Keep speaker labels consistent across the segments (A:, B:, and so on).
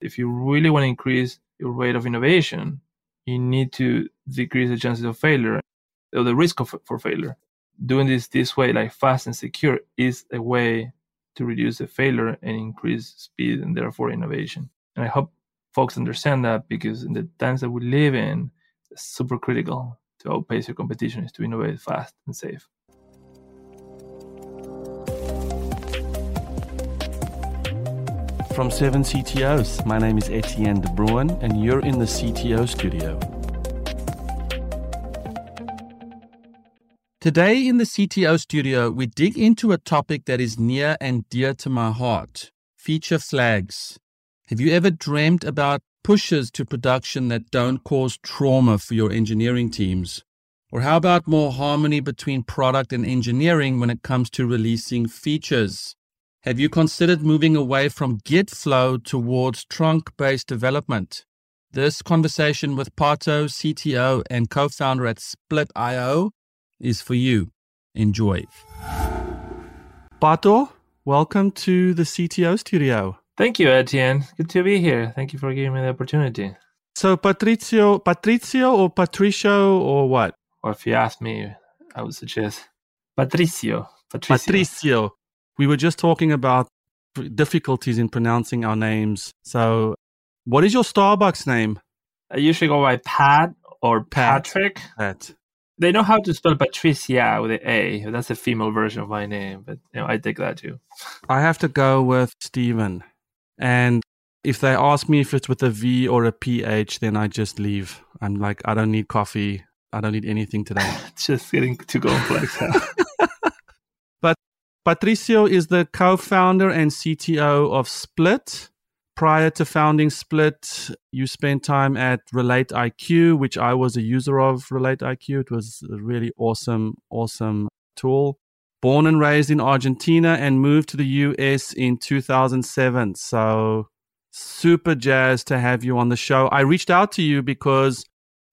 A: If you really want to increase your rate of innovation, you need to decrease the chances of failure or the risk of, for failure. Doing this this way, like fast and secure, is a way to reduce the failure and increase speed and therefore innovation. And I hope folks understand that because in the times that we live in, it's super critical to outpace your competition is to innovate fast and safe.
B: From 7 CTOs, my name is Etienne de Bruin, and you're in the CTO studio. Today in the CTO studio, we dig into a topic that is near and dear to my heart feature flags. Have you ever dreamed about pushes to production that don't cause trauma for your engineering teams? Or how about more harmony between product and engineering when it comes to releasing features? Have you considered moving away from Git flow towards trunk based development? This conversation with Pato, CTO and co founder at Split.io, is for you. Enjoy. Pato, welcome to the CTO studio.
A: Thank you, Etienne. Good to be here. Thank you for giving me the opportunity.
B: So, Patricio, Patricio or Patricio or what?
A: Or if you ask me, I would suggest Patricio.
B: Patricio. Patricio we were just talking about difficulties in pronouncing our names. So, what is your Starbucks name?
A: I usually go by Pat or Pat. Patrick.
B: Pat.
A: They know how to spell Patricia with an A. That's a female version of my name, but you know I take that too.
B: I have to go with Stephen, and if they ask me if it's with a V or a PH, then I just leave. I'm like, I don't need coffee. I don't need anything today.
A: just getting too complex.
B: Patricio is the co founder and CTO of Split. Prior to founding Split, you spent time at Relate IQ, which I was a user of Relate IQ. It was a really awesome, awesome tool. Born and raised in Argentina and moved to the US in 2007. So, super jazzed to have you on the show. I reached out to you because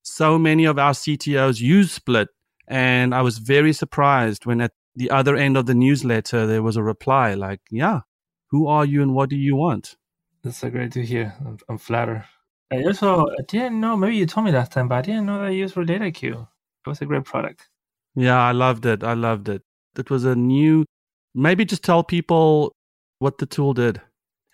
B: so many of our CTOs use Split. And I was very surprised when at the other end of the newsletter, there was a reply like, yeah, who are you and what do you want?
A: That's so great to hear. I'm, I'm flattered. I also I didn't know, maybe you told me last time, but I didn't know that you used IQ. It was a great product.
B: Yeah, I loved it. I loved it. It was a new, maybe just tell people what the tool did.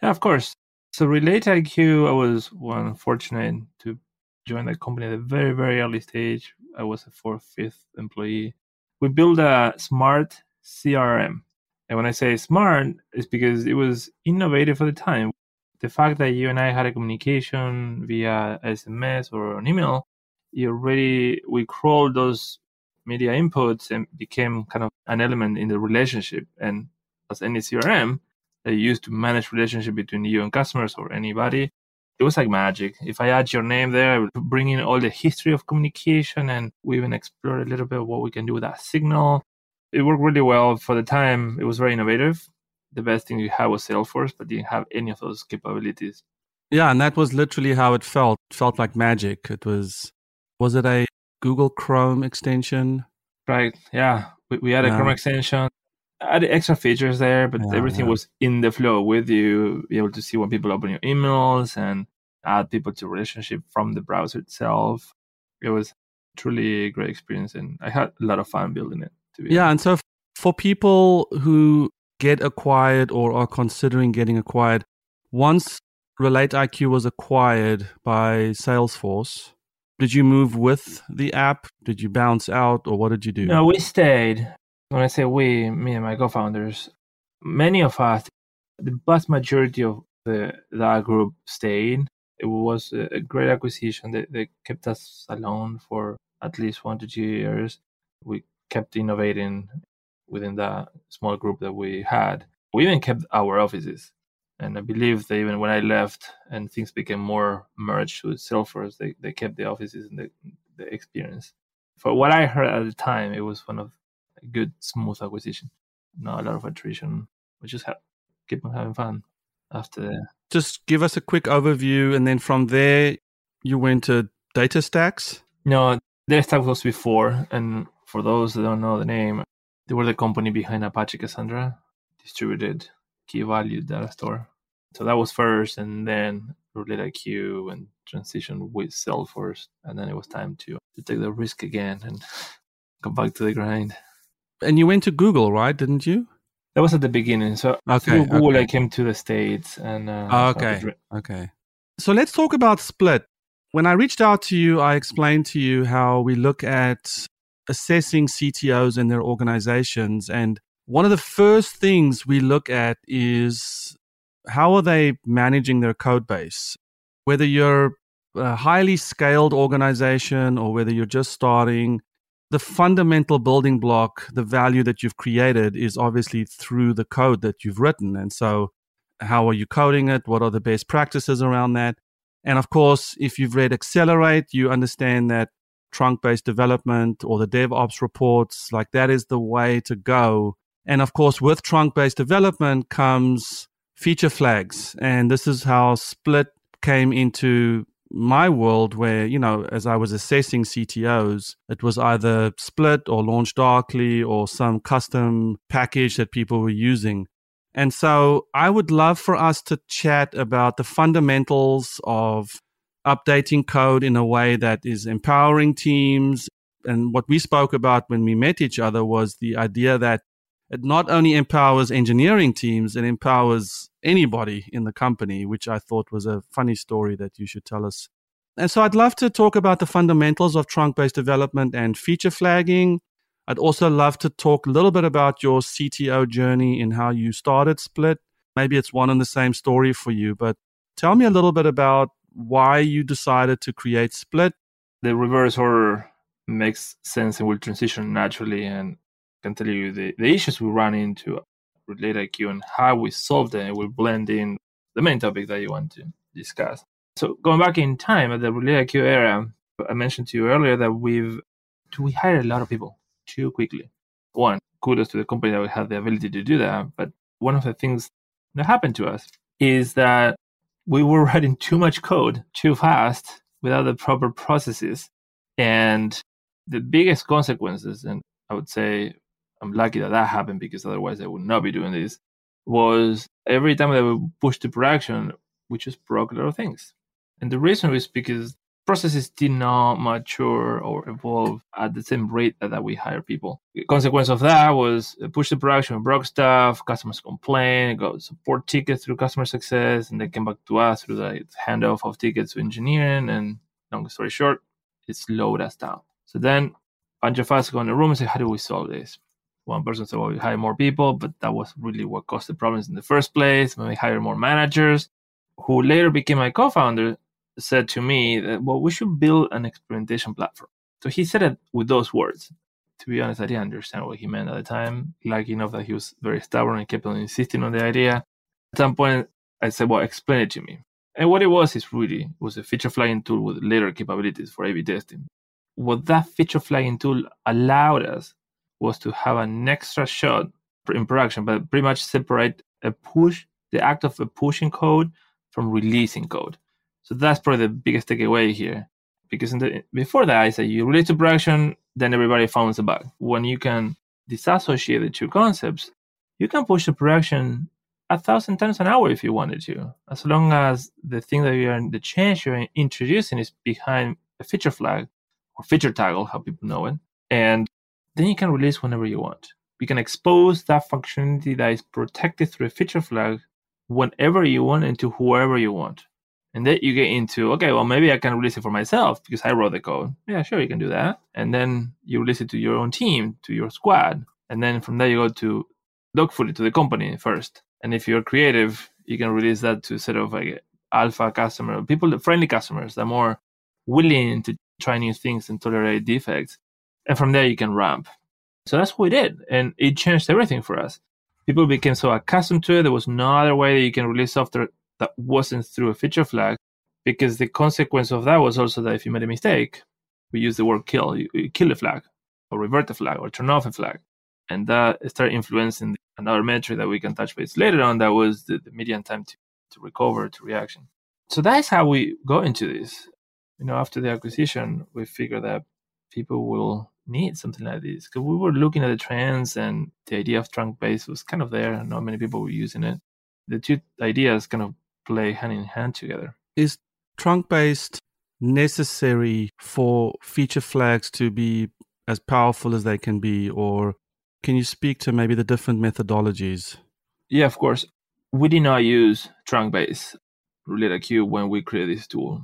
A: Yeah, of course. So Relate IQ, I was one fortunate to join that company at a very, very early stage. I was a fourth, fifth employee we built a smart CRM. And when I say smart, it's because it was innovative for the time. The fact that you and I had a communication via SMS or an email, you already we crawled those media inputs and became kind of an element in the relationship. And as any CRM that you use to manage relationship between you and customers or anybody, it was like magic. If I add your name there, I would bring in all the history of communication and we even explored a little bit what we can do with that signal. It worked really well for the time. It was very innovative. The best thing you had was Salesforce, but didn't have any of those capabilities.
B: Yeah, and that was literally how it felt. It felt like magic. It was was it a Google Chrome extension?
A: Right. Yeah. We, we had a. Chrome extension add extra features there, but yeah, everything yeah. was in the flow with you, be able to see when people open your emails and add people to relationship from the browser itself. It was truly a great experience, and I had a lot of fun building it.
B: yeah, honest. and so for people who get acquired or are considering getting acquired, once Relate IQ was acquired by Salesforce, did you move with the app? Did you bounce out, or what did you do?
A: No, we stayed. When I say we, me and my co-founders, many of us, the vast majority of the that group stayed. It was a great acquisition. They, they kept us alone for at least one to two years. We kept innovating within that small group that we had. We even kept our offices. And I believe that even when I left and things became more merged with Salesforce, they, they kept the offices and the, the experience. For what I heard at the time, it was one of good smooth acquisition. Not a lot of attrition. We just have keep on having fun after.
B: Just give us a quick overview, and then from there you went to DataStax.
A: No, Data DataStax was before, and for those that don't know the name, they were the company behind Apache Cassandra, distributed key value data store. So that was first, and then Relate IQ and transition with Salesforce. And then it was time to, to take the risk again and come back to the grind.
B: And you went to Google, right? Didn't you?
A: That was at the beginning. So
B: Okay,
A: through Google,
B: okay.
A: I came to the States and uh, started
B: okay. Okay. So let's talk about Split. When I reached out to you, I explained to you how we look at assessing CTOs and their organizations. And one of the first things we look at is how are they managing their code base? Whether you're a highly scaled organization or whether you're just starting, the fundamental building block, the value that you've created is obviously through the code that you've written. And so how are you coding it? What are the best practices around that? And of course, if you've read Accelerate, you understand that trunk based development or the DevOps reports, like that is the way to go. And of course, with trunk based development comes feature flags. And this is how Split came into my world where, you know, as I was assessing CTOs, it was either Split or LaunchDarkly or some custom package that people were using. And so I would love for us to chat about the fundamentals of updating code in a way that is empowering teams. And what we spoke about when we met each other was the idea that it not only empowers engineering teams, it empowers anybody in the company, which I thought was a funny story that you should tell us. And so I'd love to talk about the fundamentals of trunk based development and feature flagging. I'd also love to talk a little bit about your CTO journey and how you started Split. Maybe it's one and the same story for you, but tell me a little bit about why you decided to create Split.
A: the reverse order makes sense and will transition naturally and I can tell you the, the issues we run into relate IQ and how we solve them will blend in the main topic that you want to discuss. So going back in time at the relate IQ era, I mentioned to you earlier that we've we hired a lot of people too quickly. One, kudos to the company that we had the ability to do that. But one of the things that happened to us is that we were writing too much code too fast without the proper processes. And the biggest consequences, and I would say I'm lucky that that happened because otherwise I would not be doing this, was every time that we pushed to production, we just broke a lot of things. And the reason was because processes did not mature or evolve at the same rate that, that we hire people. The consequence of that was uh, push to production, broke stuff, customers complain, got support tickets through customer success, and they came back to us through the handoff of tickets to engineering. And long story short, it slowed us down. So then a bunch of us go in the room and say, how do we solve this? One person said, well, we hire more people, but that was really what caused the problems in the first place. When we hired more managers, who later became my co-founder, said to me that, well, we should build an experimentation platform. So he said it with those words. To be honest, I didn't understand what he meant at the time. Lucky enough that he was very stubborn and kept on insisting on the idea. At some point, I said, well, explain it to me. And what it was is really was a feature flagging tool with later capabilities for A/B testing. What that feature flagging tool allowed us was to have an extra shot in production, but pretty much separate a push, the act of pushing code, from releasing code. So that's probably the biggest takeaway here. Because the, before that, I said you release to production, then everybody finds a bug. When you can disassociate the two concepts, you can push to production a thousand times an hour if you wanted to, as long as the thing that you're the change you're introducing is behind a feature flag or feature toggle, how people know it, and then you can release whenever you want. You can expose that functionality that is protected through a feature flag whenever you want and to whoever you want. And then you get into, okay, well, maybe I can release it for myself because I wrote the code. Yeah, sure, you can do that. And then you release it to your own team, to your squad. And then from there, you go to it to the company first. And if you're creative, you can release that to sort of like alpha customer, people, friendly customers that are more willing to try new things and tolerate defects. And from there, you can ramp. So that's what we did. And it changed everything for us. People became so accustomed to it. There was no other way that you can release software that wasn't through a feature flag because the consequence of that was also that if you made a mistake, we use the word kill, you, you kill a flag or revert a flag or turn off a flag. And that started influencing another metric that we can touch base later on. That was the, the median time to, to recover to reaction. So that's how we go into this. You know, after the acquisition, we figured that people will need something like this because we were looking at the trends and the idea of trunk base was kind of there. Not many people were using it. The two ideas kind of play hand in hand together.
B: is trunk based necessary for feature flags to be as powerful as they can be? Or can you speak to maybe the different methodologies?
A: Yeah, of course. We did not use trunk based RelateIQ when we created this tool.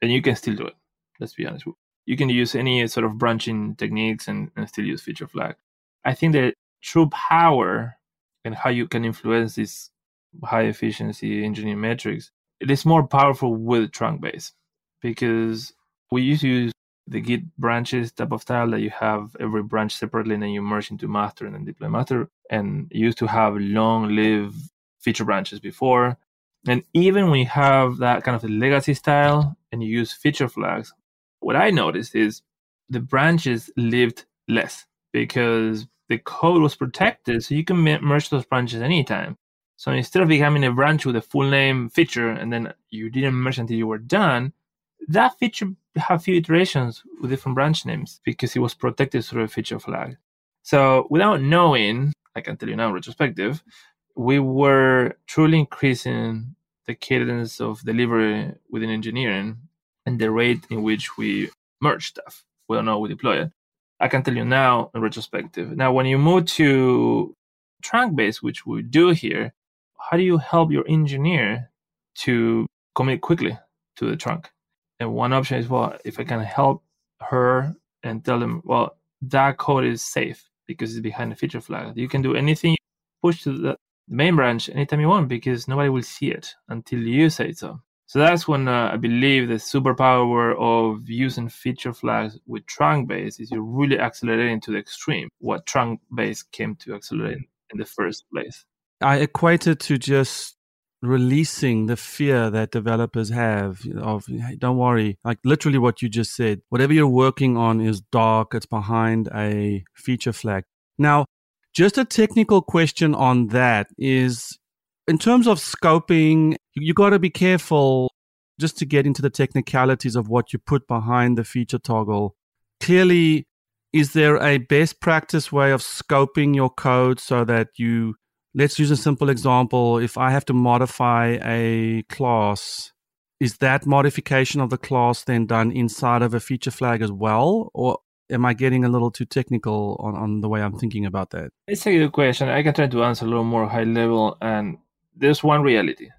A: And you can still do it. Let's be honest. You can use any sort of branching techniques and, and still use feature flag. I think the true power and how you can influence these high efficiency engineering metrics, it is more powerful with trunk base because we used to use the Git branches type of style that you have every branch separately and then you merge into master and then deploy master. And used to have long live feature branches before. And even when you have that kind of legacy style and you use feature flags, what I noticed is the branches lived less because the code was protected. So you can merge those branches anytime. So instead of becoming a branch with a full name feature and then you didn't merge until you were done, that feature had few iterations with different branch names because it was protected through a feature flag. So without knowing, I can tell you now retrospective, we were truly increasing the cadence of delivery within engineering and the rate in which we merge stuff. We don't know we deploy it. I can tell you now in retrospective. Now, when you move to trunk base, which we do here, how do you help your engineer to commit quickly to the trunk? And one option is, well, if I can help her and tell them, well, that code is safe because it's behind a feature flag. You can do anything, push to the main branch anytime you want because nobody will see it until you say so. So that's when uh, I believe the superpower of using feature flags with trunk base is you're really accelerating to the extreme what trunk base came to accelerate in the first place.
B: I equate it to just releasing the fear that developers have of hey, don't worry like literally what you just said whatever you're working on is dark it's behind a feature flag now just a technical question on that is in terms of scoping you got to be careful just to get into the technicalities of what you put behind the feature toggle clearly is there a best practice way of scoping your code so that you let's use a simple example. If I have to modify a class, is that modification of the class then done inside of a feature flag as well? Or am I getting a little too technical on, on the way I'm thinking about that?
A: It's a good question. I can try to answer a little more high level. And there's one reality.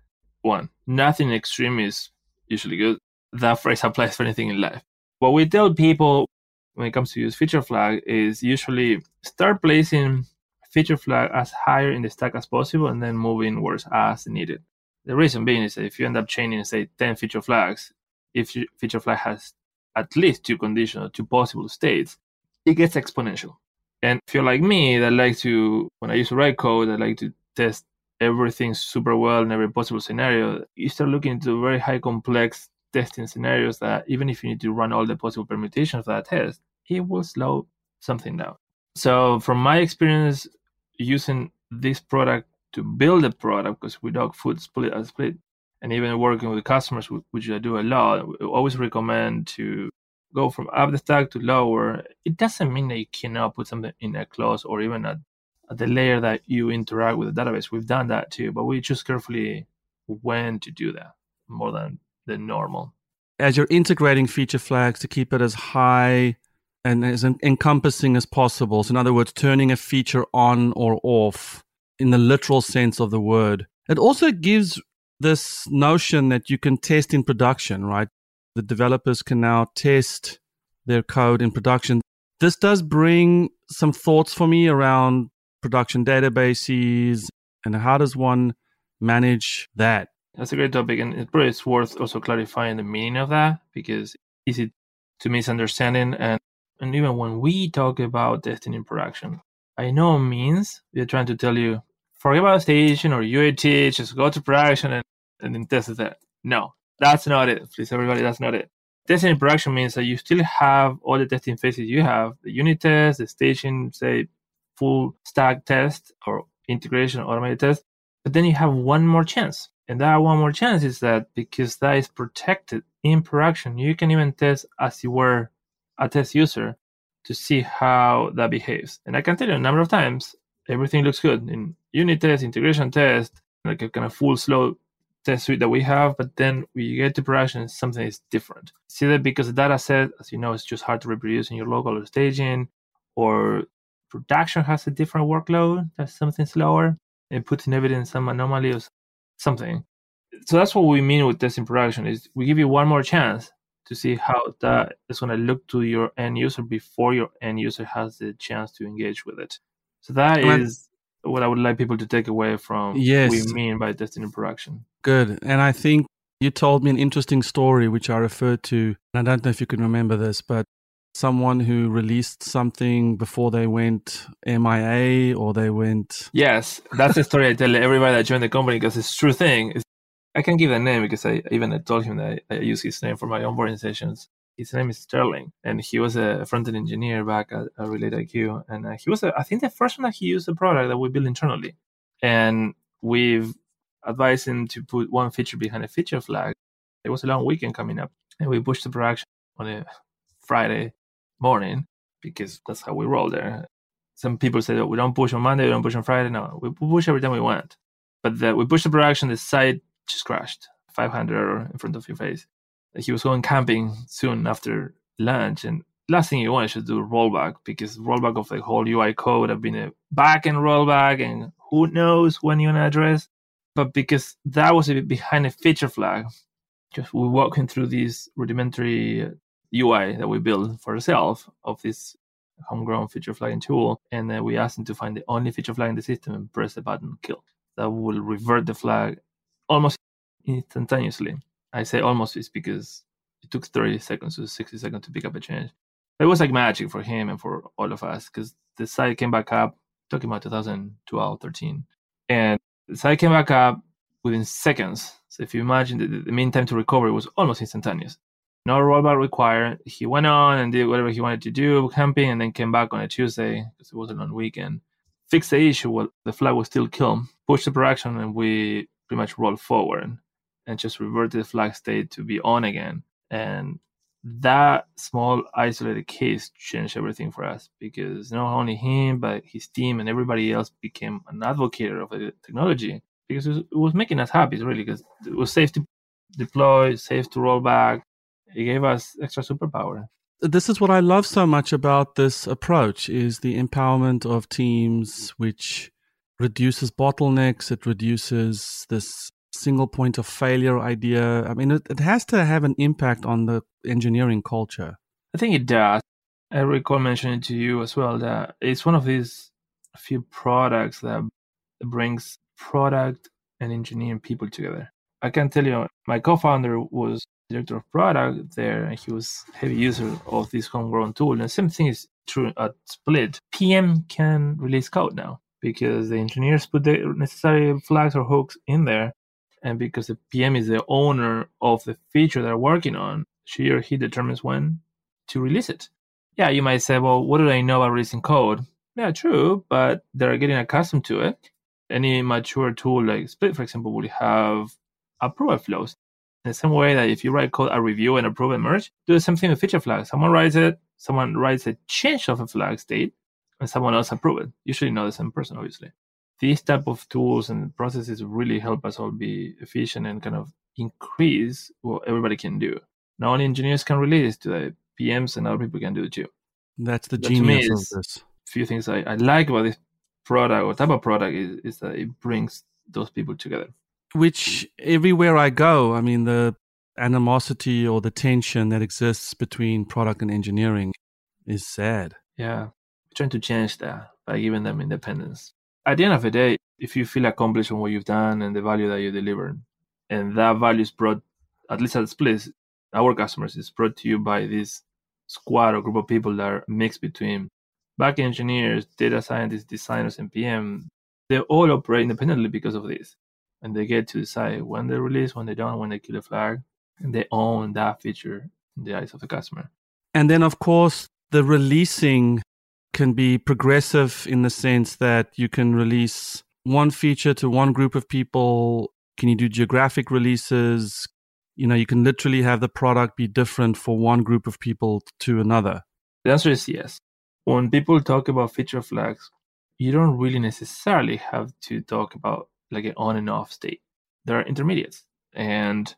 A: One, nothing extreme is usually good. That phrase applies for anything in life. What we tell people when it comes to use feature flag is usually start placing feature flag as higher in the stack as possible and then move inwards as needed. The reason being is that if you end up chaining, say, 10 feature flags, if feature flag has at least two conditions, two possible states, it gets exponential. And if you're like me, that like to, when I used to write code, I like to test everything super well in every possible scenario, you start looking into very high complex testing scenarios that even if you need to run all the possible permutations of that test, it will slow something down. So from my experience, using this product to build a product because we dog food split as split and even working with customers which i do a lot always recommend to go from up the stack to lower it doesn't mean that you cannot put something in a clause or even at, the layer that you interact with the database we've done that too but we choose carefully when to do that more than the normal
B: as you're integrating feature flags to keep it as high and as encompassing as possible. So, in other words, turning a feature on or off in the literal sense of the word. It also gives this notion that you can test in production, right? The developers can now test their code in production. This does bring some thoughts for me around production databases and how does one manage that?
A: That's a great topic, and it probably is worth also clarifying the meaning of that because it's easy to misunderstanding and and even when we talk about testing in production, by no means we're trying to tell you, forget about staging or UAT, just go to production and, and then test it No, that's not it. Please, everybody, that's not it. Testing in production means that you still have all the testing phases you have the unit test, the staging, say, full stack test or integration automated test. But then you have one more chance. And that one more chance is that because that is protected in production, you can even test as you were a test user to see how that behaves. And I can tell you a number of times, everything looks good in unit test, integration test, like a kind of full slow test suite that we have, but then we get to production, something is different. See that because the data set, as you know, is just hard to reproduce in your local or staging, or production has a different workload, that's something slower, and puts in evidence some anomaly or something. So that's what we mean with testing production is we give you one more chance to see how that is going to look to your end user before your end user has the chance to engage with it. So that is what I would like people to take away from
B: yes.
A: what we mean by testing in production.
B: Good. And I think you told me an interesting story which I referred to. And I don't know if you can remember this, but someone who released something before they went MIA or they went.
A: Yes, that's the story I tell everybody that joined the company because it's true thing. It's, I can't give a name because I even I told him that I, I use his name for my onboarding sessions. His name is Sterling, and he was a front end engineer back at, at Relate IQ. And uh, he was, a, I think, the first one that he used a product that we built internally. And we've advised him to put one feature behind a feature flag. It was a long weekend coming up, and we pushed the production on a Friday morning because that's how we roll there. Some people say that we don't push on Monday, we don't push on Friday. No, we push every time we want. But the, we pushed the production, the site just crashed. 500 error in front of your face. He was going camping soon after lunch, and last thing you want is to do rollback because rollback of the whole UI code have been a back and rollback, and who knows when you're gonna address. But because that was a behind a feature flag, just we're walking through these rudimentary UI that we built for ourselves of this homegrown feature flagging tool, and then we asked him to find the only feature flag in the system and press the button kill. That will revert the flag almost instantaneously. I say almost is because it took 30 seconds to 60 seconds to pick up a change. It was like magic for him and for all of us because the site came back up, talking about 2012, 13. And the site came back up within seconds. So if you imagine the, the mean time to recovery was almost instantaneous no rollback required. He went on and did whatever he wanted to do, camping, and then came back on a Tuesday because it wasn't on weekend. Fixed the issue the flag was still killed, pushed the production, and we pretty much rolled forward and just reverted the flag state to be on again. And that small isolated case changed everything for us because not only him, but his team and everybody else became an advocate of the technology because it was, making us happy, really, because it was safe to deploy, safe to roll back, it gave us extra superpower.
B: This is what I love so much about this approach is the empowerment of teams which reduces bottlenecks, it reduces this single point of failure idea. I mean, it, it has to have an impact on the engineering culture.
A: I think it does. I recall mentioning to you as well that it's one of these few products that brings product and engineering people together. I can tell you, my co-founder was director of product there, and he was heavy user of this homegrown tool. And the same thing is true at Split. PM can release code now because the engineers put the necessary flags or hooks in there, and because the PM is the owner of the feature they're working on, she or he determines when to release it. Yeah, you might say, well, what do I know about releasing code? Yeah, true, but they're getting accustomed to it. Any mature tool like Split, for example, will have approval flows in the same way that if you write code, a review and approve and merge, do the same thing with feature flags. Someone writes it, someone writes a change of a flag state, and someone else approve it. Usually not the same person, obviously. These type of tools and processes really help us all be efficient and kind of increase what everybody can do. Not only engineers can release to the PMs and other people can do it too.
B: That's the genius of this.
A: A few things I, I like about this product or type of product is, is that it brings those people together
B: which everywhere I go, I mean, the animosity or the tension that exists between product and engineering is sad.
A: Yeah. We're trying to change that by giving them independence. At the end of the day, if you feel accomplished on what you've done and the value that you deliver, and that value is brought, at least at Split, our customers is brought to you by this squad or group of people that are mixed between back engineers, data scientists, designers, and PM. They all operate independently because of this and they get to decide when they release, when they don't, when they kill a flag, and they own that feature in the eyes of the customer.
B: And then, of course, the releasing can be progressive in the sense that you can release one feature to one group of people. Can you do geographic releases? You know, you can literally have the product be different for one group of people to another.
A: The answer is yes. When people talk about feature flags, you don't really necessarily have to talk about like an on and off state. There are intermediates. And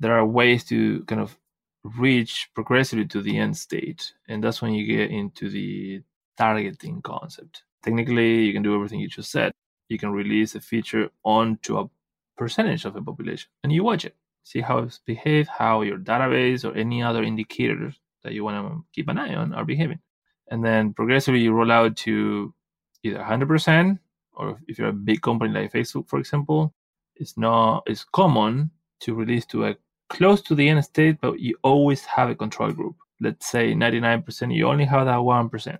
A: there are ways to kind of reach progressively to the end state. And that's when you get into the targeting concept. Technically, you can do everything you just said. You can release a feature onto a percentage of the population and you watch it. See how it's behaved, how your database or any other indicators that you want to keep an eye on are behaving. And then progressively you roll out to either 100% or if you're a big company like Facebook, for example, it's not it's common to release to a close to the end state, but you always have a control group. Let's say 99%, you only have that 1%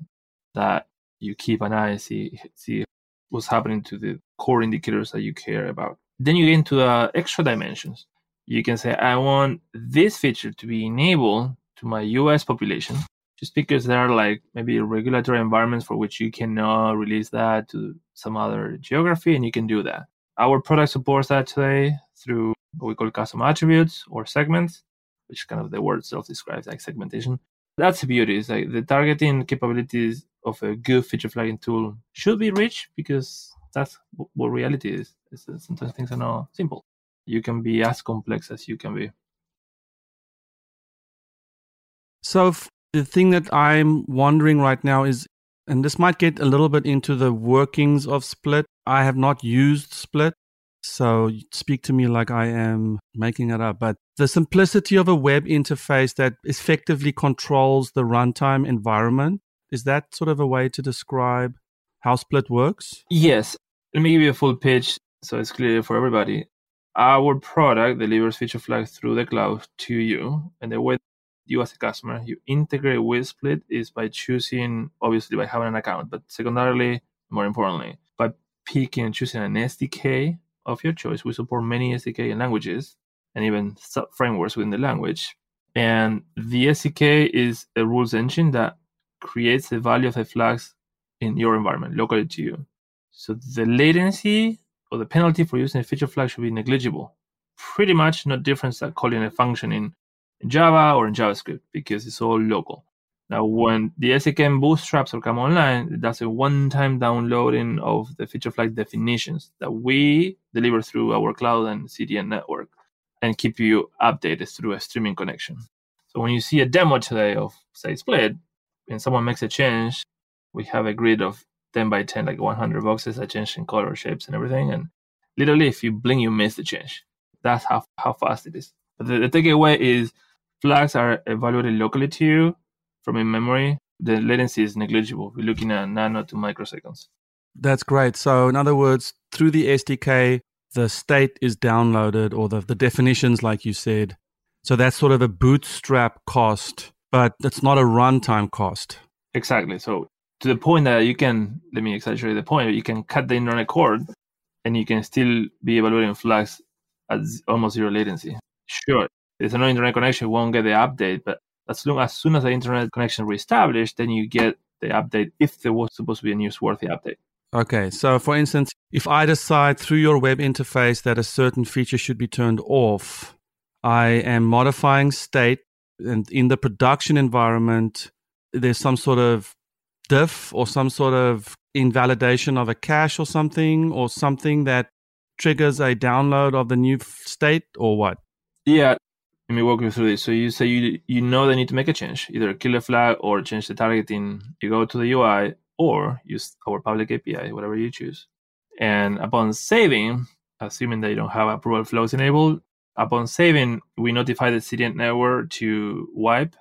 A: that you keep an eye and see see what's happening to the core indicators that you care about. Then you get into the extra dimensions. You can say, I want this feature to be enabled to my US population, just because there are like maybe regulatory environments for which you cannot release that to some other geography, and you can do that. Our product supports that today through what we call custom attributes or segments, which kind of the word self describes like segmentation. That's the beauty. Is like the targeting capabilities of a good feature flagging tool should be rich because that's what reality is. It's, sometimes things are not simple. You can be as complex as you can be.
B: So the thing that I'm wondering right now is, and this might get a little bit into the workings of Split. I have not used Split, so speak to me like I am making it up. But the simplicity of a web interface that effectively controls the runtime environment is that sort of a way to describe how Split works?
A: Yes. Let me give you a full pitch so it's clear for everybody. Our product delivers feature flags through the cloud to you, and the way you as a customer you integrate with Split is by choosing, obviously, by having an account, but secondarily, more importantly, by picking and choosing an SDK of your choice. We support many SDK languages and even sub frameworks within the language. And the SDK is a rules engine that creates the value of the flags in your environment locally to you. So the latency or the penalty for using a feature flag should be negligible. Pretty much no difference than calling a function in, in Java or in JavaScript because it's all local. Now, when the SDK bootstraps or come online, it does a one-time downloading of the feature flag definitions that we deliver through our cloud and CDN network and keep you updated through a streaming connection. So when you see a demo today of, say, Split, and someone makes a change, we have a grid of 10 by 10, like 100 boxes that change in color, shapes, and everything. And literally, if you blink, you miss the change. That's how, how fast it is. But the, the takeaway is flags are evaluated locally to you from in memory. The latency is negligible. We're looking at nano to microseconds.
B: That's great. So, in other words, through the SDK, the state is downloaded or the, the definitions, like you said. So, that's sort of a bootstrap cost, but it's not a runtime cost.
A: Exactly. So, to the point that you can, let me exaggerate the point, you can cut the internet cord and you can still be evaluating flags at almost zero latency. Sure, there's no internet connection, you won't get the update, but as long as soon as the internet connection reestablished, then you get the update if there was supposed to be a newsworthy update.
B: Okay, so for instance, if I decide through your web interface that a certain feature should be turned off, I am modifying state, and in the production environment, there's some sort of diff or some sort of invalidation of a cache or something, or something that triggers a download of the new state, or what?
A: Yeah, let me walk you through this. So you say you you know they need to make a change, either kill a flag or change the targeting. You go to the UI or use our public API, whatever you choose. And upon saving, assuming that you don't have approval flows enabled, upon saving, we notify the CDN network to wipe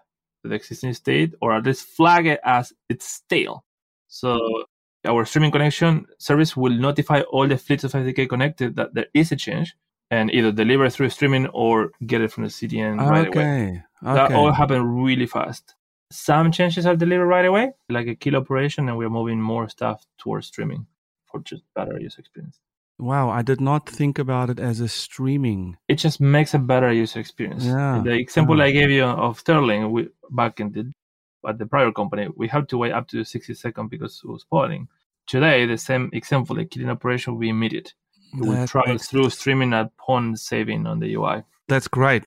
A: the existing state or at least flag it as it's stale. So our streaming connection service will notify all the fleets of SDK connected that there is a change and either deliver through streaming or get it from the CDN okay. right away. Okay. That all happened really fast. Some changes are delivered right away, like a kill operation, and we're moving more stuff towards streaming for just better user experience.
B: Wow, I did not think about it as a streaming.
A: It just makes a better user experience. Yeah. The example yeah. I gave you of Sterling, we, back in the at the prior company, we had to wait up to 60 seconds because it was polling. Today, the same example, the killing operation will be immediate. It will travel through streaming upon saving on the UI.
B: That's great.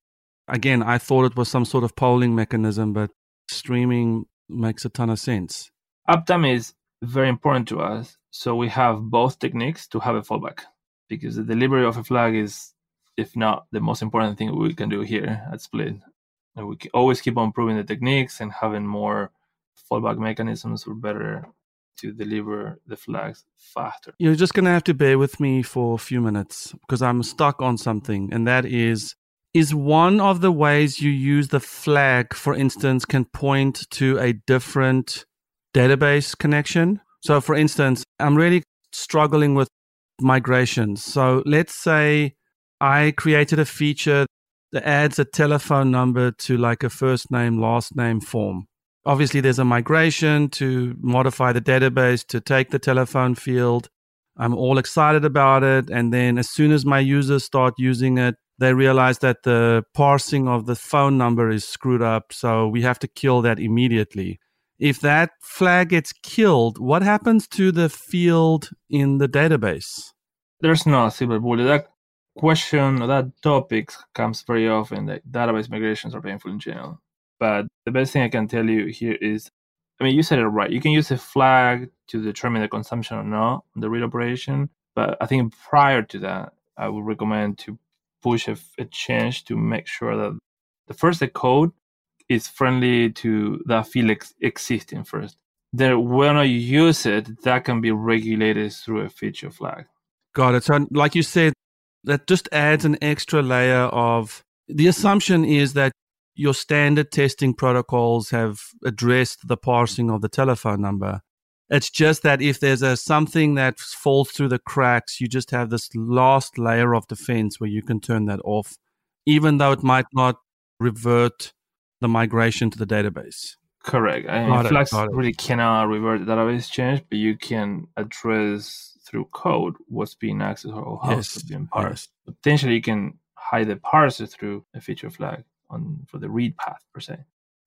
B: Again, I thought it was some sort of polling mechanism, but streaming makes a ton of sense.
A: Uptime is very important to us. So we have both techniques to have a fallback because the delivery of a flag is if not the most important thing we can do here at Split. And we always keep on improving the techniques and having more fallback mechanisms or better to deliver the flags faster.
B: You're just going to have to bear with me for a few minutes because I'm stuck on something, and that is is one of the ways you use the flag, for instance, can point to a different database connection. So, for instance, I'm really struggling with migrations. So, let's say I created a feature that adds a telephone number to like a first name, last name form. Obviously, there's a migration to modify the database to take the telephone field. I'm all excited about it. And then as soon as my users start using it, they realize that the parsing of the phone number is screwed up. So we have to kill that immediately. If that flag gets killed, what happens to the field in the database?
A: There's no silver bullet. That question or that topic comes very often. That database migrations are painful in general. But the best thing I can tell you here is I mean, you said it right. You can use a flag to determine the consumption or not on the read operation. But I think prior to that, I would recommend to push a, a change to make sure that the first the code is friendly to that field ex- existing first. Then when I use it, that can be regulated through a feature flag.
B: Got it. So, like you said, that just adds an extra layer of the assumption is that your standard testing protocols have addressed the parsing of the telephone number. It's just that if there's a something that falls through the cracks, you just have this last layer of defense where you can turn that off, even though it might not revert the migration to the database.
A: Correct. I mean, Flags really cannot revert the database change, but you can address through code what's being accessed or how yes. it's being parsed. Yes. Potentially, you can hide the parser through a feature flag on for the read path per se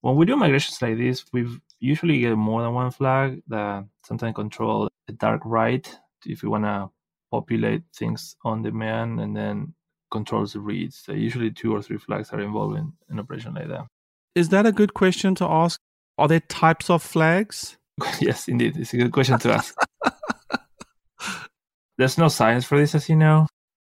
A: when we do migrations like this, we usually get more than one flag that sometimes control a dark write if you want to populate things on demand and then controls the reads. So usually two or three flags are involved in an operation like that.
B: Is that a good question to ask? Are there types of flags?
A: yes, indeed. It's a good question to ask. There's no science for this, as you know.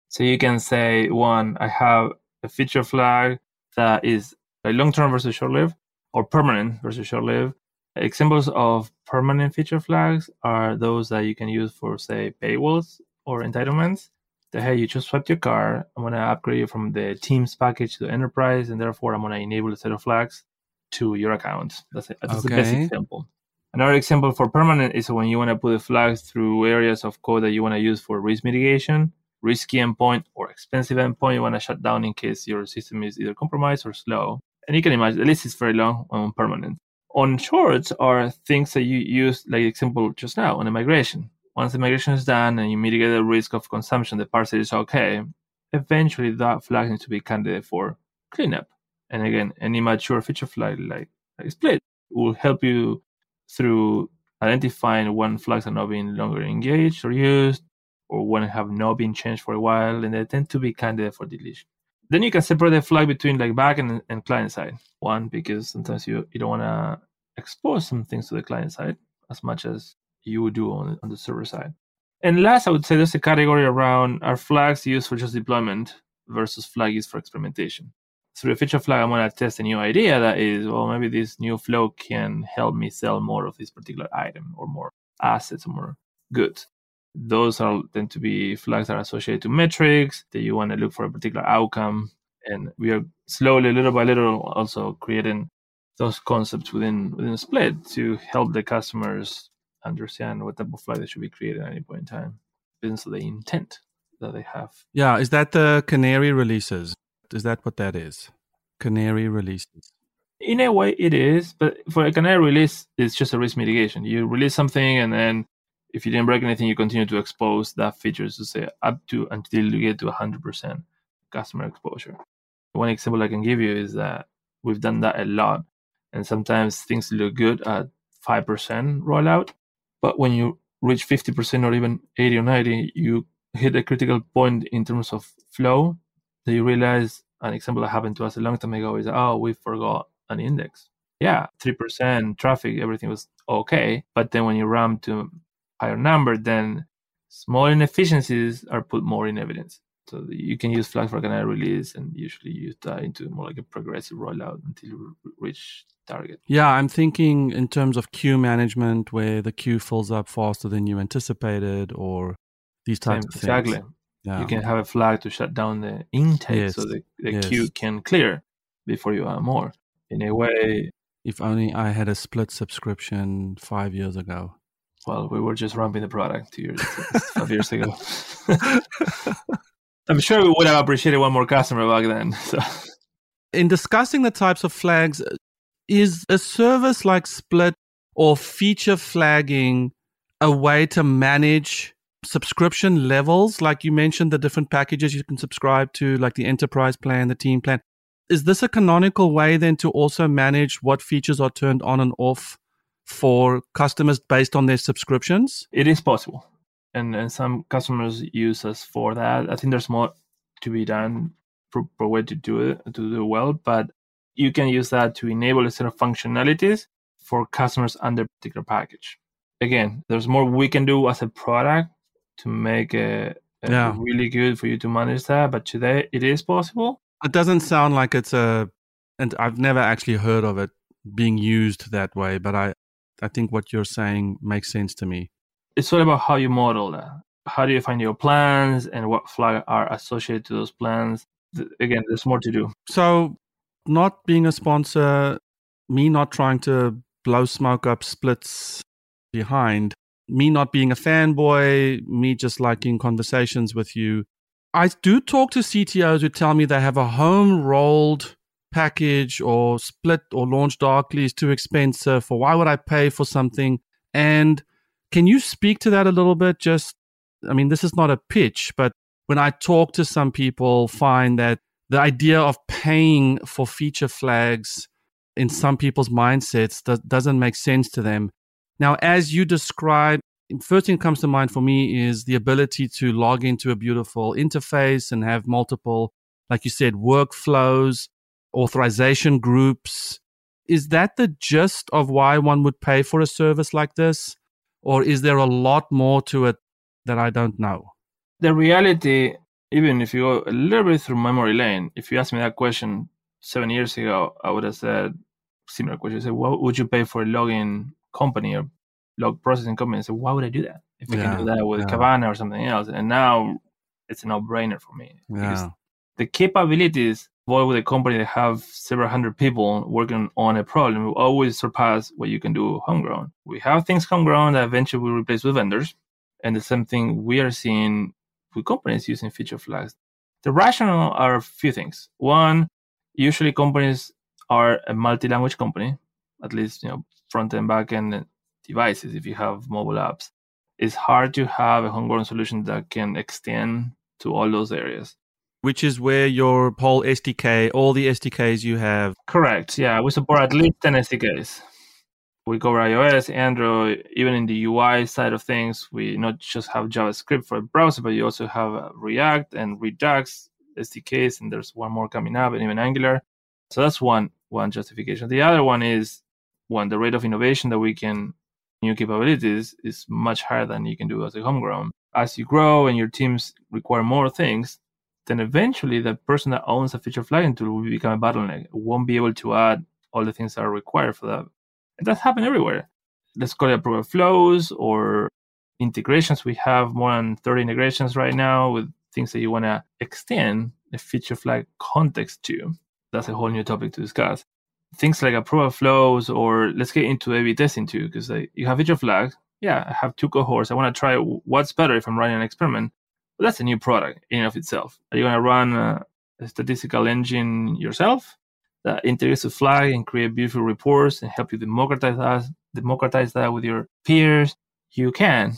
A: So you can say, one, I have a feature flag that is like long term versus short lived or permanent versus short-lived. Examples of permanent feature flags are those that you can use for, say, paywalls or entitlements. That hey, you just swapped your car. I'm gonna upgrade you from the Teams package to Enterprise, and therefore I'm gonna enable a set of flags to your account. That's, it. That's okay. the best example. Another example for permanent is when you want to put the flags through areas of code that you want to use for risk mitigation, risky endpoint, or expensive endpoint you want to shut down in case your system is either compromised or slow and you can imagine the list is very long on permanent. On shorts are things that you use, like example just now on a migration. Once the migration is done and you mitigate the risk of consumption, the parser is okay. Eventually, that flag needs to be candidate for cleanup. And again, any mature feature flag like, like split will help you through identifying when flags are not being longer engaged or used, or when have not been changed for a while, and they tend to be candidate for deletion then you can separate the flag between like back and, and client side. One, because sometimes you, you don't want to expose some things to the client side as much as you would do on, on the server side. And last, I would say there's a category around are flags used for just deployment versus flag used for experimentation. Through a feature flag, I'm going to test a new idea that is, well, maybe this new flow can help me sell more of this particular item or more assets or more goods those are tend to be flags that are associated to metrics that you want to look for a particular outcome. And we are slowly little by little also creating those concepts within within split to help the customers understand what type of flag they should be creating at any point in time. Based on the intent that they have.
B: Yeah is that the canary releases? Is that what that is? Canary releases.
A: In a way it is but for a canary release it's just a risk mitigation. You release something and then if you didn't break anything, you continue to expose that feature to say up to until you get to 100% customer exposure. One example I can give you is that we've done that a lot, and sometimes things look good at 5% rollout, but when you reach 50% or even 80 or 90, you hit a critical point in terms of flow that you realize an example that happened to us a long time ago is oh we forgot an index yeah 3% traffic everything was okay but then when you ramp to higher number, then small inefficiencies are put more in evidence. So you can use Flags for canary release and usually use that into more like a progressive rollout until you reach target.
B: Yeah, I'm thinking in terms of queue management where the queue fills up faster than you anticipated or these types Same, of things.
A: Exactly. Yeah. You can have a flag to shut down the intake yes. so the, the yes. queue can clear before you add more. In a way,
B: if only I had a split subscription five years ago.
A: Well, we were just ramping the product two years, five years ago. I'm sure we would have appreciated one more customer back then. So.
B: In discussing the types of flags, is a service like Split or feature flagging a way to manage subscription levels? Like you mentioned, the different packages you can subscribe to, like the enterprise plan, the team plan. Is this a canonical way then to also manage what features are turned on and off for customers based on their subscriptions?
A: It is possible. And, and some customers use us for that. I think there's more to be done for, for way to do it, to do well. But you can use that to enable a set of functionalities for customers under a particular package. Again, there's more we can do as a product to make it yeah. really good for you to manage that. But today it is possible.
B: It doesn't sound like it's a, and I've never actually heard of it being used that way. But I, I think what you're saying makes sense to me.
A: It's all about how you model that. How do you find your plans and what flag are associated to those plans? Again, there's more to do.
B: So not being a sponsor, me not trying to blow smoke up Split's behind, me not being a fanboy, me just liking conversations with you. I do talk to CTOs who tell me they have a home rolled package or Split or LaunchDarkly is too expensive or why would I pay for something? And can you speak to that a little bit? Just, I mean, this is not a pitch, but when I talk to some people, find that the idea of paying for feature flags in some people's mindsets that doesn't make sense to them. Now, as you describe, first thing comes to mind for me is the ability to log into a beautiful interface and have multiple, like you said, workflows, authorization groups. Is that the gist of why one would pay for a service like this? Or is there a lot more to it that I don't know?
A: The reality even if you go a little bit through memory lane, if you asked me that question seven years ago, I would have said similar question. I said, what would you pay for a login company or log processing company? I said, why would I do that? If I yeah, can do that with yeah. Kibana or something else. And now it's a no brainer for me. Yeah. Because the capabilities boy with a company that have several hundred people working on a problem will always surpass what you can do homegrown. We have things homegrown that eventually will replace with vendors. And the same thing we are seeing with companies using feature flags. The rationale are a few things. One, usually companies are a multi-language company, at least you know front and back end devices. If you have mobile apps, it's hard to have a homegrown solution that can extend to all those areas.
B: Which is where your whole SDK, all the SDKs you have.
A: Correct. Yeah, we support at least 10 SDKs we cover iOS, Android, even in the UI side of things, we not just have JavaScript for a browser, but you also have React and Redux SDKs, and there's one more coming up, and even Angular. So that's one one justification. The other one is one the rate of innovation that we can new capabilities is much higher than you can do as a homegrown. As you grow and your teams require more things, then eventually the person that owns a feature flagging tool will become a bottleneck. Won't be able to add all the things that are required for that and that's happened everywhere. Let's call it approval flows or integrations. We have more than 30 integrations right now with things that you want to extend the feature flag context to. That's a whole new topic to discuss. Things like approval flows, or let's get into A/B testing too, because you have feature flags. Yeah, I have two cohorts. I want to try what's better if I'm running an experiment. That's a new product in of itself. Are you going to run a, a statistical engine yourself? that integrates a flag and create beautiful reports and help you democratize that, democratize that with your peers, you can.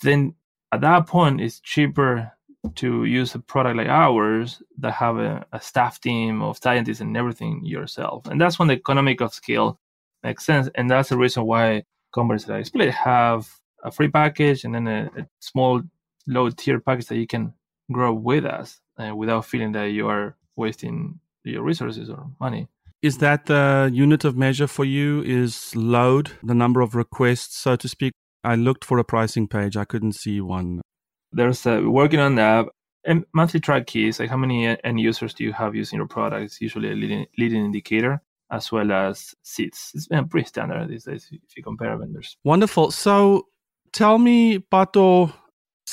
A: Then at that point, it's cheaper to use a product like ours that have a, a staff team of scientists and everything yourself. And that's when the economic of scale makes sense. And that's the reason why companies like Split have a free package and then a, a small low tier package that you can grow with us uh, without feeling that you are wasting your resources or money.
B: Is that the unit of measure for you? Is load the number of requests, so to speak? I looked for a pricing page. I couldn't see one.
A: There's a, working on that. And monthly track keys, like how many end users do you have using your product? It's usually a leading, leading indicator as well as seats. It's been pretty standard these days if you compare vendors.
B: Wonderful. So tell me, Pato,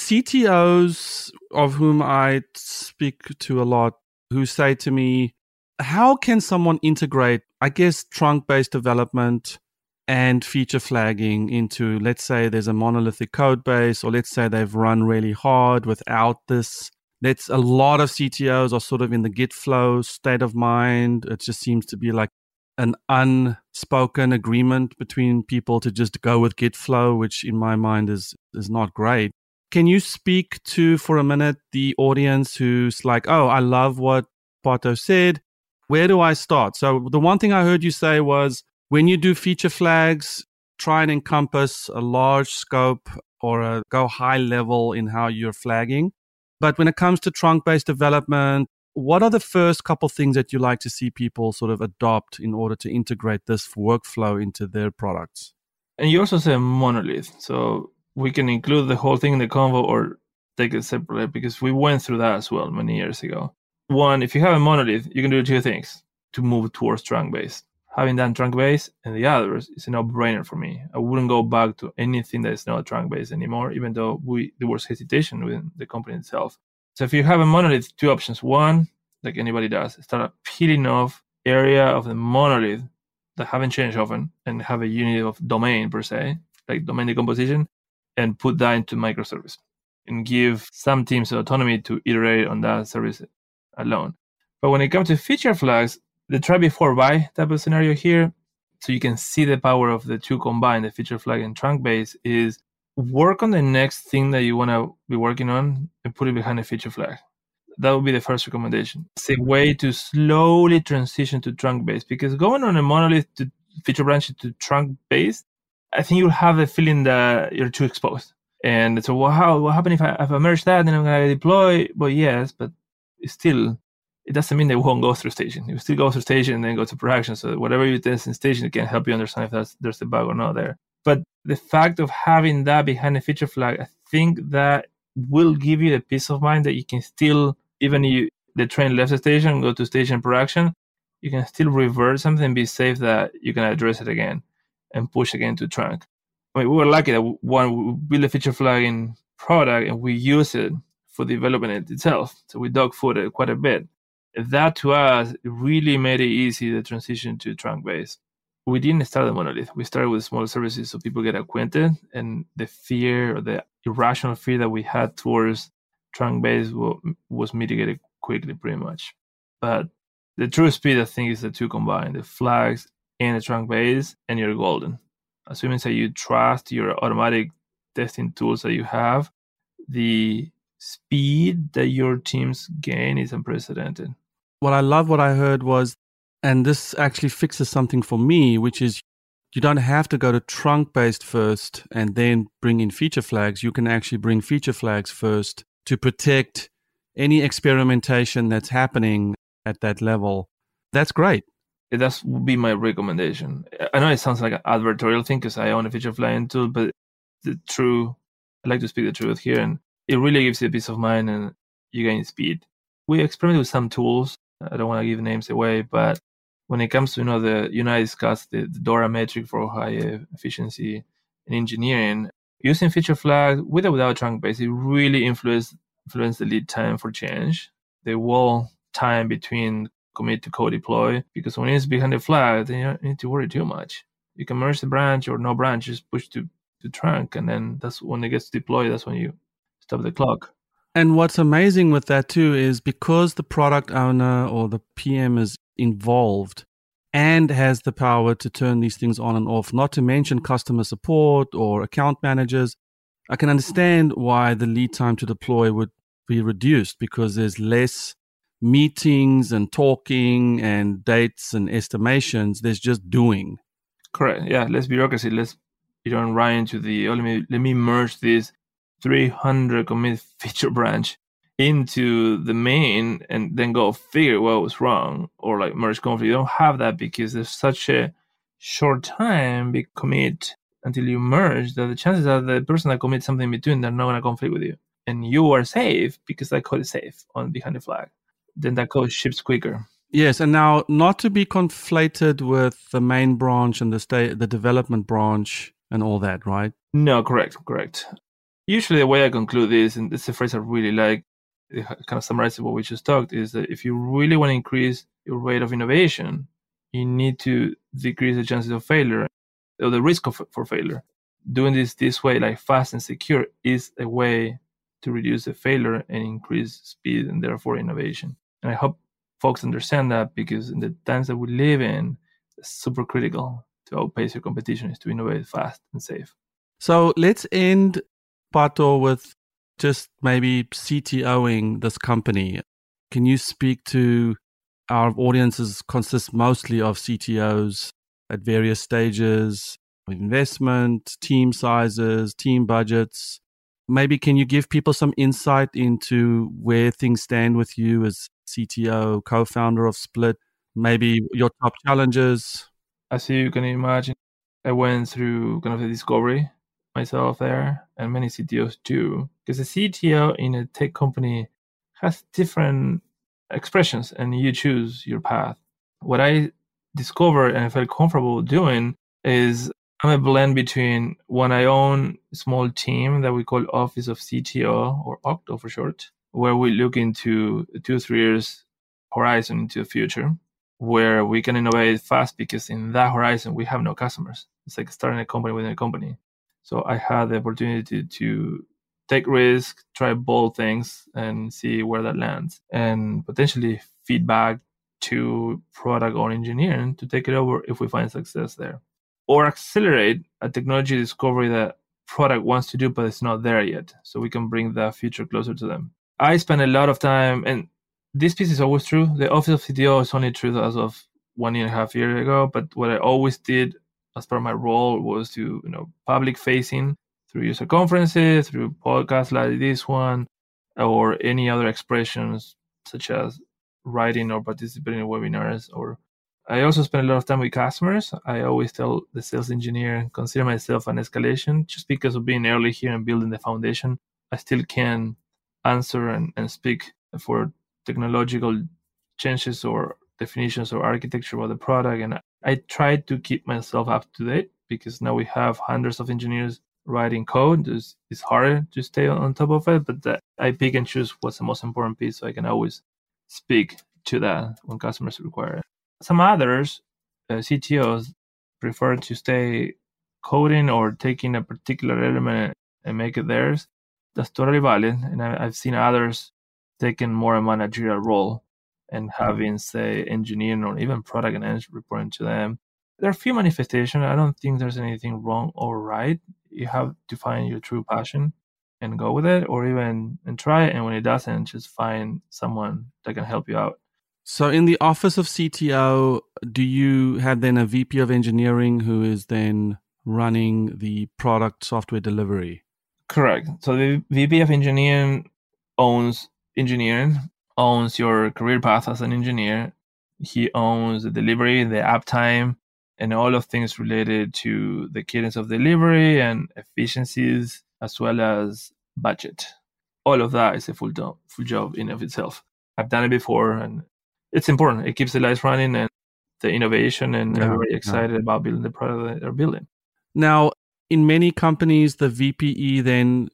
B: CTOs of whom I speak to a lot who say to me, how can someone integrate, I guess, trunk based development and feature flagging into, let's say, there's a monolithic code base, or let's say they've run really hard without this. That's a lot of CTOs are sort of in the Git flow state of mind. It just seems to be like an unspoken agreement between people to just go with Git flow, which in my mind is is not great. Can you speak to for a minute the audience who's like, oh, I love what Pato said. Where do I start? So the one thing I heard you say was when you do feature flags, try and encompass a large scope or a, go high level in how you're flagging. But when it comes to trunk based development, what are the first couple things that you like to see people sort of adopt in order to integrate this workflow into their products?
A: And you also say monolith. So we can include the whole thing in the convo or take it separately because we went through that as well many years ago. One, if you have a monolith, you can do two things to move towards trunk based having done trunk base and the others is a no-brainer for me. I wouldn't go back to anything that is not trunk base anymore, even though we there was hesitation within the company itself. So if you have a monolith, two options. One, like anybody does, start peeling off area of the monolith that haven't changed often and have a unit of domain per se, like domain decomposition, and put that into microservice and give some teams autonomy to iterate on that service alone. But when it comes to feature flags, the try before buy type of scenario here, so you can see the power of the two combined, the feature flag and trunk base, is work on the next thing that you want to be working on and put it behind a feature flag. That would be the first recommendation. It's a way to slowly transition to trunk base because going on a monolith to feature branch to trunk base, I think you'll have a feeling that you're too exposed. And so, well, how what happens if I, if I merge that and I'm going to deploy? Well, yes, but still it doesn't mean they won't go through staging. You still go through staging and then go to production. So whatever you test in staging, it can help you understand if that's, there's a bug or not there. But the fact of having that behind a feature flag, I think that will give you the peace of mind that you can still, even if you, the train left the station, go to station production, you can still revert something be safe that you can address it again and push again to trunk. I mean, we were lucky that one, we built a feature flag in product and we use it for development itself. So we dog dogfooded quite a bit that to us really made it easy the transition to trunk based. We didn't start the monolith. We started with small services so people get acquainted, and the fear or the irrational fear that we had towards trunk based was mitigated quickly, pretty much. But the true speed, I think, is the two combined: the flags and a trunk base, and you're golden. Assuming that you trust your automatic testing tools that you have, the speed that your teams gain is unprecedented.
B: What I love what I heard was, and this actually fixes something for me, which is you don't have to go to trunk based first and then bring in feature flags. You can actually bring feature flags first to protect any experimentation that's happening at that level. That's great.
A: That would be my recommendation. I know it sounds like an advertorial thing because I own a feature flagging tool, but the true, I like to speak the truth here. And it really gives you a peace of mind and you gain speed. We experimented with some tools. I don't want to give names away, but when it comes to you know the United discussed the, the DORA metric for high efficiency in engineering, using feature flag with or without trunk base, it really influenced influenced the lead time for change, the wall time between commit to co-deploy. Because when it's behind the flag, then you don't need to worry too much. You can merge the branch or no branch, just push to to trunk, and then that's when it gets deployed. That's when you stop the clock.
B: And what's amazing with that too is because the product owner or the PM is involved and has the power to turn these things on and off, not to mention customer support or account managers, I can understand why the lead time to deploy would be reduced because there's less meetings and talking and dates and estimations. There's just doing.
A: Correct. Yeah, less bureaucracy. Less you don't run into the oh, let me let me merge this 300 commit feature branch into the main and then go figure what was wrong or like merge conflict. You don't have that because there's such a short time be commit until you merge that the chances are the person that commits something in between they're not going to conflict with you. and you are safe because that code is safe on behind the flag, then that code ships quicker.
B: Yes, and now not to be conflated with the main branch and the state, the development branch, and all that, right?
A: No, correct, correct. Usually, the way I conclude this, and this is a phrase I really like, it kind of summarizes what we just talked, is that if you really want to increase your rate of innovation, you need to decrease the chances of failure or the risk of, for failure. Doing this this way, like fast and secure, is a way to reduce the failure and increase speed and therefore innovation. And I hope folks understand that because in the times that we live in, it's super critical to outpace your competition is to innovate fast and safe.
B: So let's end Pato with just maybe CTOing this company. Can you speak to our audiences consist mostly of CTOs at various stages of investment, team sizes, team budgets. Maybe can you give people some insight into where things stand with you as CTO, co-founder of Split, maybe your top challenges.
A: As you can imagine, I went through kind of the discovery myself there, and many CTOs too, because a CTO in a tech company has different expressions, and you choose your path. What I discovered and I felt comfortable doing is I'm a blend between when I own a small team that we call Office of CTO or OCTO for short, where we look into two, three years horizon into the future, where we can innovate fast because in that horizon we have no customers. It's like starting a company within a company. So I had the opportunity to take risk, try bold things, and see where that lands, and potentially feedback to product or engineering to take it over if we find success there, or accelerate a technology discovery that product wants to do but it's not there yet, so we can bring that future closer to them. I spend a lot of time, and this piece is always true. The Office of CTO is only true as of one year and a half year ago. But what I always did as part of my role was to, you know, public facing through user conferences, through podcasts like this one, or any other expressions such as writing or participating in webinars. Or I also spend a lot of time with customers. I always tell the sales engineer, consider myself an escalation just because of being early here and building the foundation. I still can answer and, and speak for technological changes or definitions or architecture of the product. And I try to keep myself up to date because now we have hundreds of engineers writing code. It's, it's harder to stay on top of it, but I pick and choose what's the most important piece so I can always speak to that when customers require it. Some others, uh, CTOs, prefer to stay coding or taking a particular element and make it theirs that's totally valid. And I, have seen others taking more a managerial role and mm-hmm. having, say, engineering or even product and reporting to them. There are a few manifestations. I don't think there's anything wrong or right. You have to find your true passion and go with it, or even and try it. And when it doesn't, just find someone that can help you out.
B: So, in the office of CTO, do you have then a VP of engineering who is then running the product software delivery?
A: Correct. So the VP of engineering owns engineering, owns your career path as an engineer. He owns the delivery, the uptime, and all of things related to the cadence of delivery and efficiencies, as well as budget. All of that is a full job, full job in of itself. I've done it before, and it's important. It keeps the lights running and the innovation, and yeah, very excited yeah. about building the product that they're building.
B: Now, in many companies, the VPE then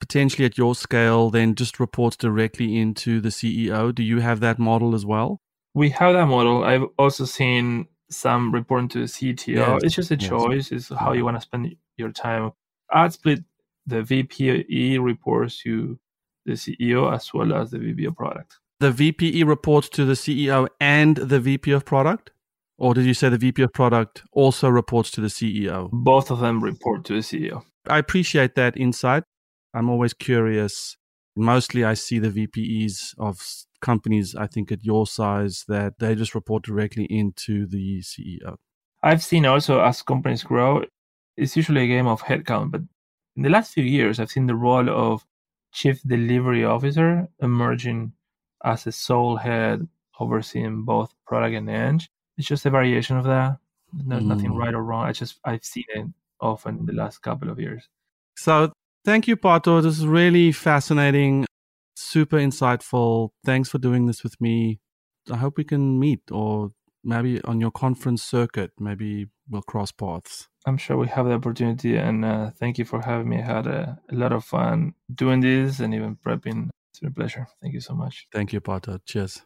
B: potentially at your scale then just reports directly into the CEO. Do you have that model as well?
A: We have that model. I've also seen some reporting to the CTO. It's just a choice. It's how you want to spend your time. At Split, the VPE reports to the CEO as well as the VP of product.
B: The VPE reports to the CEO and the VP of product? Or did you say the VP of product also reports to the CEO?
A: Both of them report to the CEO.
B: I appreciate that insight. I'm always curious. Mostly I see the VPEs of companies, I think at your size, that they just report directly into the CEO.
A: I've seen also as companies grow, it's usually a game of headcount. But in the last few years, I've seen the role of chief delivery officer emerging as a sole head overseeing both product and eng it's just a variation of that. There's mm. nothing right or wrong. I just I've seen it often in the last couple of years.
B: So Thank you, Pato. This is really fascinating, super insightful. Thanks for doing this with me. I hope we can meet or maybe on your conference circuit, maybe we'll cross paths.
A: I'm sure we have the opportunity, and uh, thank you for having me. I had a, a, lot of fun doing this and even prepping. It's been a pleasure. Thank you so much.
B: Thank you, Pato. Cheers.